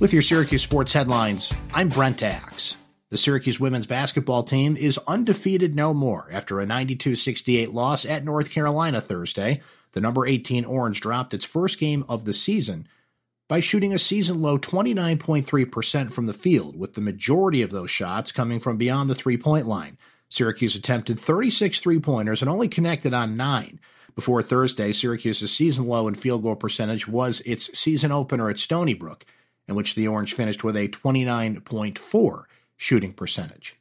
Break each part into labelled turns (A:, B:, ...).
A: With your Syracuse sports headlines, I'm Brent Axe. The Syracuse women's basketball team is undefeated no more after a 92 68 loss at North Carolina Thursday. The number 18 Orange dropped its first game of the season by shooting a season low 29.3% from the field, with the majority of those shots coming from beyond the three point line. Syracuse attempted 36 three pointers and only connected on nine. Before Thursday, Syracuse's season low in field goal percentage was its season opener at Stony Brook in which the Orange finished with a 29.4 shooting percentage.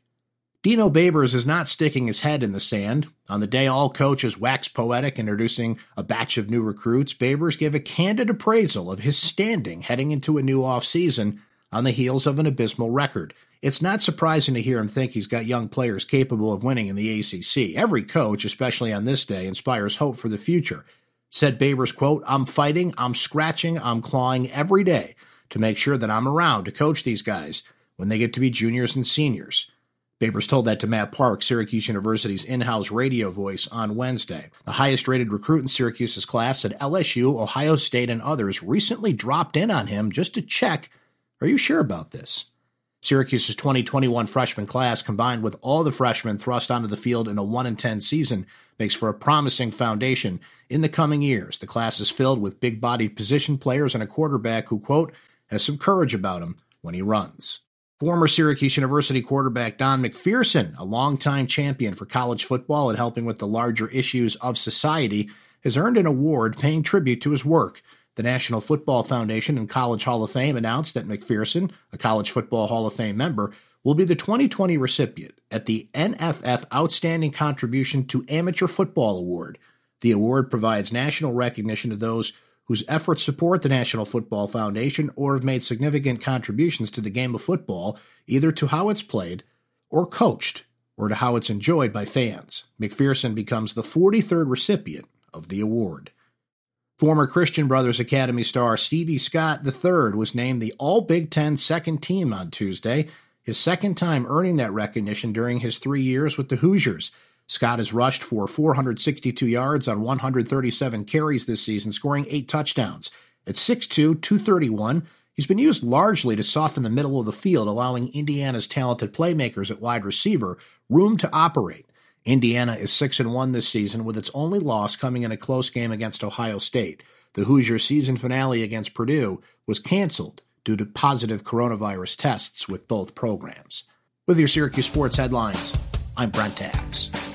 A: Dino Babers is not sticking his head in the sand. On the day all coaches wax poetic introducing a batch of new recruits, Babers gave a candid appraisal of his standing heading into a new offseason on the heels of an abysmal record. It's not surprising to hear him think he's got young players capable of winning in the ACC. Every coach, especially on this day, inspires hope for the future. Said Babers, quote, I'm fighting, I'm scratching, I'm clawing every day to make sure that I'm around to coach these guys when they get to be juniors and seniors. Babers told that to Matt Park, Syracuse University's in house radio voice, on Wednesday. The highest rated recruit in Syracuse's class at LSU, Ohio State, and others recently dropped in on him just to check Are you sure about this? Syracuse's 2021 freshman class, combined with all the freshmen thrust onto the field in a 1 10 season, makes for a promising foundation in the coming years. The class is filled with big bodied position players and a quarterback who, quote, has some courage about him when he runs. Former Syracuse University quarterback Don McPherson, a longtime champion for college football and helping with the larger issues of society, has earned an award paying tribute to his work. The National Football Foundation and College Hall of Fame announced that McPherson, a College Football Hall of Fame member, will be the 2020 recipient at the NFF Outstanding Contribution to Amateur Football Award. The award provides national recognition to those whose efforts support the National Football Foundation or have made significant contributions to the game of football, either to how it's played or coached or to how it's enjoyed by fans. McPherson becomes the 43rd recipient of the award. Former Christian Brothers Academy star Stevie Scott III was named the All Big Ten second team on Tuesday, his second time earning that recognition during his three years with the Hoosiers. Scott has rushed for 462 yards on 137 carries this season, scoring eight touchdowns. At 6'2, 231, he's been used largely to soften the middle of the field, allowing Indiana's talented playmakers at wide receiver room to operate. Indiana is 6 and 1 this season, with its only loss coming in a close game against Ohio State. The Hoosier season finale against Purdue was canceled due to positive coronavirus tests with both programs. With your Syracuse sports headlines, I'm Brent Axe.